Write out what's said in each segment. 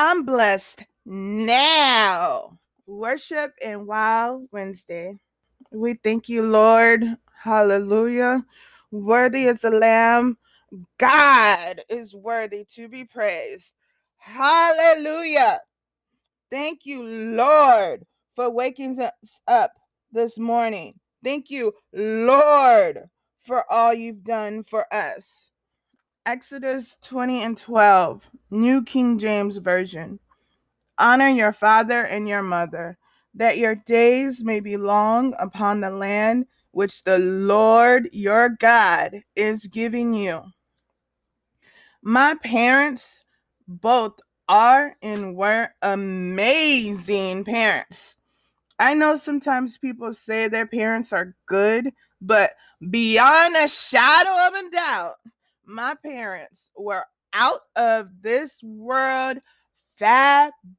I'm blessed now. Worship and Wow Wednesday. We thank you, Lord. Hallelujah. Worthy is the Lamb. God is worthy to be praised. Hallelujah. Thank you, Lord, for waking us up this morning. Thank you, Lord, for all you've done for us. Exodus 20 and 12, New King James Version. Honor your father and your mother, that your days may be long upon the land which the Lord your God is giving you. My parents both are and were amazing parents. I know sometimes people say their parents are good, but beyond a shadow of a doubt, my parents were out of this world fabulous.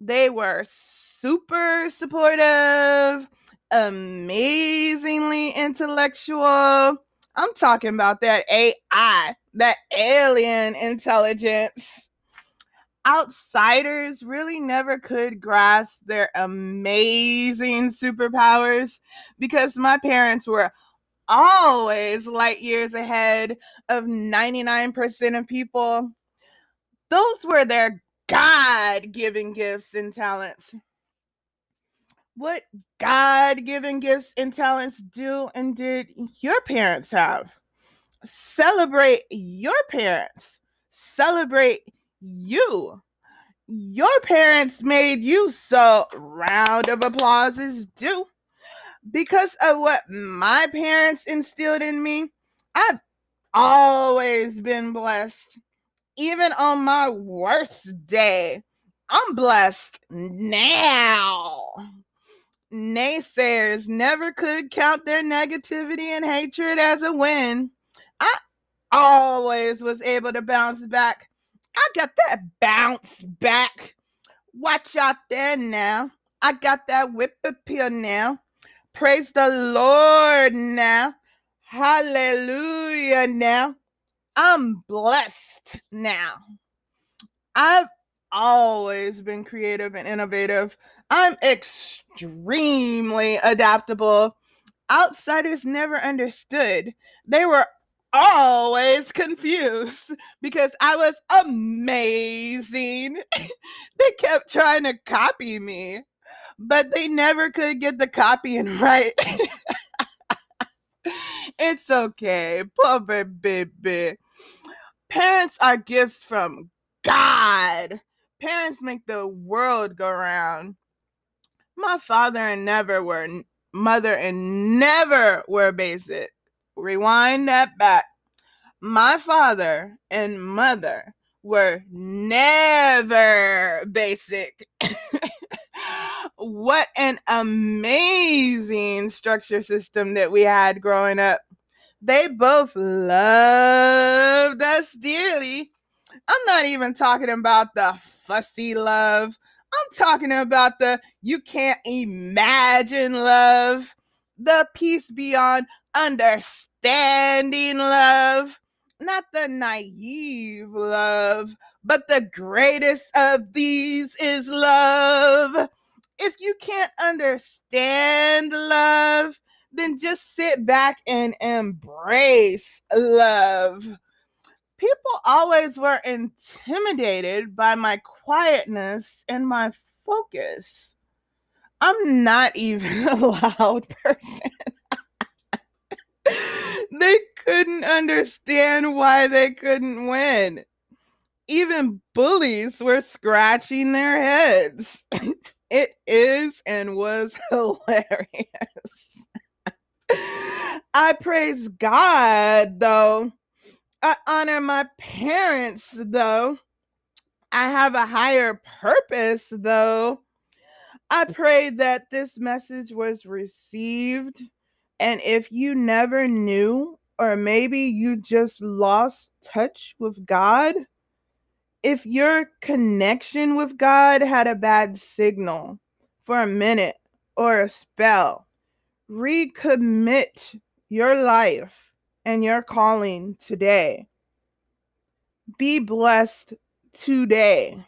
They were super supportive, amazingly intellectual. I'm talking about that AI, that alien intelligence. Outsiders really never could grasp their amazing superpowers because my parents were always light years ahead of 99% of people. Those were their God given gifts and talents. What God given gifts and talents do and did your parents have? Celebrate your parents. Celebrate you. Your parents made you, so round of applause is due. Because of what my parents instilled in me, I've always been blessed. Even on my worst day, I'm blessed now. Naysayers never could count their negativity and hatred as a win. I always was able to bounce back. I got that bounce back. Watch out there now. I got that whip appeal now. Praise the Lord now. Hallelujah now. I'm blessed now. I've always been creative and innovative. I'm extremely adaptable. Outsiders never understood. They were always confused because I was amazing. they kept trying to copy me, but they never could get the copying right. it's okay, poor baby. Parents are gifts from God. Parents make the world go round. My father and never were mother and never were basic. Rewind that back. My father and mother were never basic. what an amazing structure system that we had growing up. They both loved us dearly. I'm not even talking about the fussy love. I'm talking about the you can't imagine love, the peace beyond understanding love, not the naive love, but the greatest of these is love. If you can't understand love, then just sit back and embrace love. People always were intimidated by my quietness and my focus. I'm not even a loud person. they couldn't understand why they couldn't win. Even bullies were scratching their heads. it is and was hilarious. I praise God, though I honor my parents, though. I have a higher purpose, though. I pray that this message was received. And if you never knew, or maybe you just lost touch with God, if your connection with God had a bad signal for a minute or a spell, recommit your life and your calling today. Be blessed today.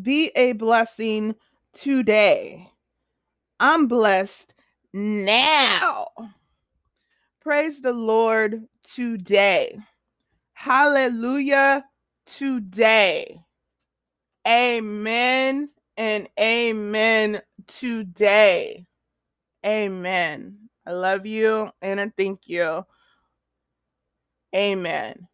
Be a blessing today. I'm blessed now. Praise the Lord today. Hallelujah today. Amen and amen today. Amen. I love you and I thank you. Amen.